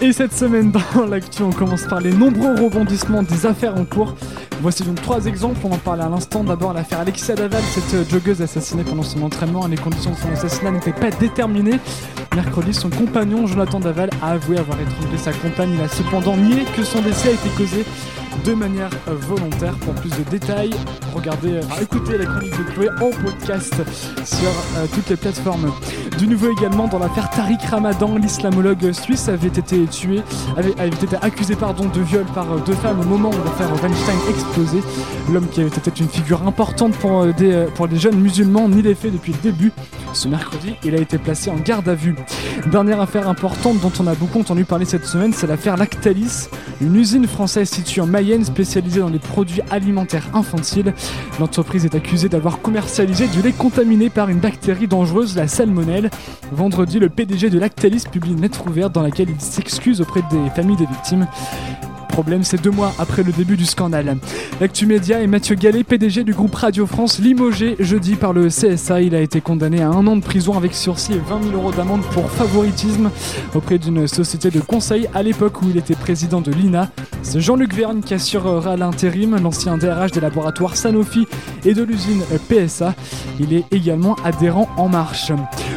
Et cette semaine dans l'actu, on commence par les nombreux rebondissements des affaires en cours. Voici donc trois exemples, on en parlait à l'instant. D'abord l'affaire Alexia Daval, cette euh, joggeuse assassinée pendant son entraînement. Les conditions de son assassinat n'étaient pas déterminées. Mercredi, son compagnon Jonathan Daval a avoué avoir étranglé sa compagne. Il a cependant nié que son décès a été causé de manière euh, volontaire. Pour plus de détails, regardez, euh, écoutez la chronique de Chloé en podcast sur toutes les plateformes. Du nouveau également dans l'affaire Tariq Ramadan, l'islamologue suisse avait été tué, avait, été accusé pardon, de viol par deux femmes au moment où l'affaire Weinstein explosé. L'homme qui avait été une figure importante pour, euh, des, euh, pour les jeunes musulmans n'y l'est fait depuis le début. Ce mercredi, il a été placé en garde à vue. Dernière affaire importante dont on a beaucoup entendu parler cette semaine, c'est l'affaire Lactalis, une usine française située en Spécialisée dans les produits alimentaires infantiles. L'entreprise est accusée d'avoir commercialisé du lait contaminé par une bactérie dangereuse, la salmonelle. Vendredi, le PDG de Lactalis publie une lettre ouverte dans laquelle il s'excuse auprès des familles des victimes problème, c'est deux mois après le début du scandale. L'actu média est Mathieu Gallet, PDG du groupe Radio France, limogé jeudi par le CSA. Il a été condamné à un an de prison avec sursis et 20 000 euros d'amende pour favoritisme auprès d'une société de conseil à l'époque où il était président de l'INA. C'est Jean-Luc Verne qui assurera l'intérim, l'ancien DRH des laboratoires Sanofi et de l'usine PSA. Il est également adhérent En Marche.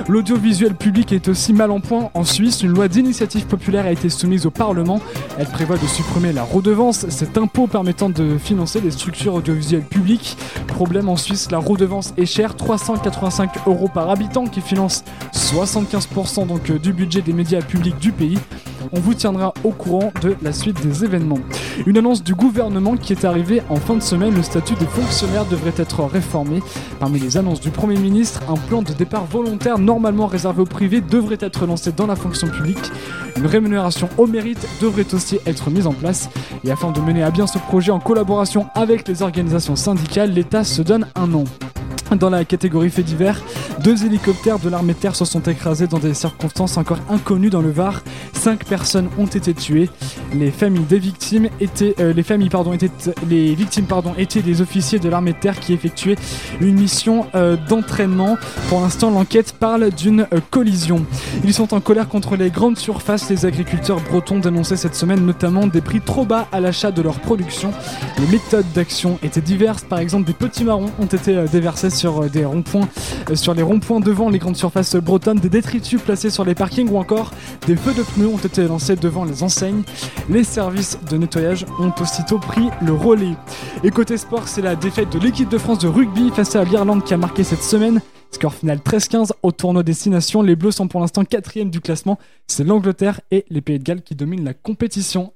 L'audiovisuel public est aussi mal en point en Suisse. Une loi d'initiative populaire a été soumise au Parlement. Elle prévoit de supprimer la redevance, cet impôt permettant de financer les structures audiovisuelles publiques. Problème en Suisse, la redevance est chère, 385 euros par habitant qui finance 75% donc euh, du budget des médias publics du pays. On vous tiendra au courant de la suite des événements. Une annonce du gouvernement qui est arrivée en fin de semaine, le statut des fonctionnaires devrait être réformé. Parmi les annonces du Premier ministre, un plan de départ volontaire normalement réservé au privé devrait être lancé dans la fonction publique. Une rémunération au mérite devrait aussi être mise en place. Et afin de mener à bien ce projet en collaboration avec les organisations syndicales, l'État se donne un an. Dans la catégorie fait divers, deux hélicoptères de l'armée de terre se sont écrasés dans des circonstances encore inconnues dans le Var. Cinq personnes ont été tuées. Les familles des victimes étaient, euh, les familles pardon étaient, les victimes pardon étaient des officiers de l'armée de terre qui effectuaient une mission euh, d'entraînement. Pour l'instant, l'enquête parle d'une euh, collision. Ils sont en colère contre les grandes surfaces. Les agriculteurs bretons dénonçaient cette semaine notamment des prix trop bas à l'achat de leur production. Les méthodes d'action étaient diverses. Par exemple, des petits marrons ont été déversés sur euh, des ronds-points, euh, sur les ronds-points devant les grandes surfaces bretonnes, des détritus placés sur les parkings ou encore des feux de pneus ont été lancés devant les enseignes. Les services de nettoyage ont aussitôt pris le relais. Et côté sport, c'est la défaite de l'équipe de France de rugby face à l'Irlande qui a marqué cette semaine. Score final 13-15 au tournoi Destination. Les Bleus sont pour l'instant quatrième du classement. C'est l'Angleterre et les Pays de Galles qui dominent la compétition.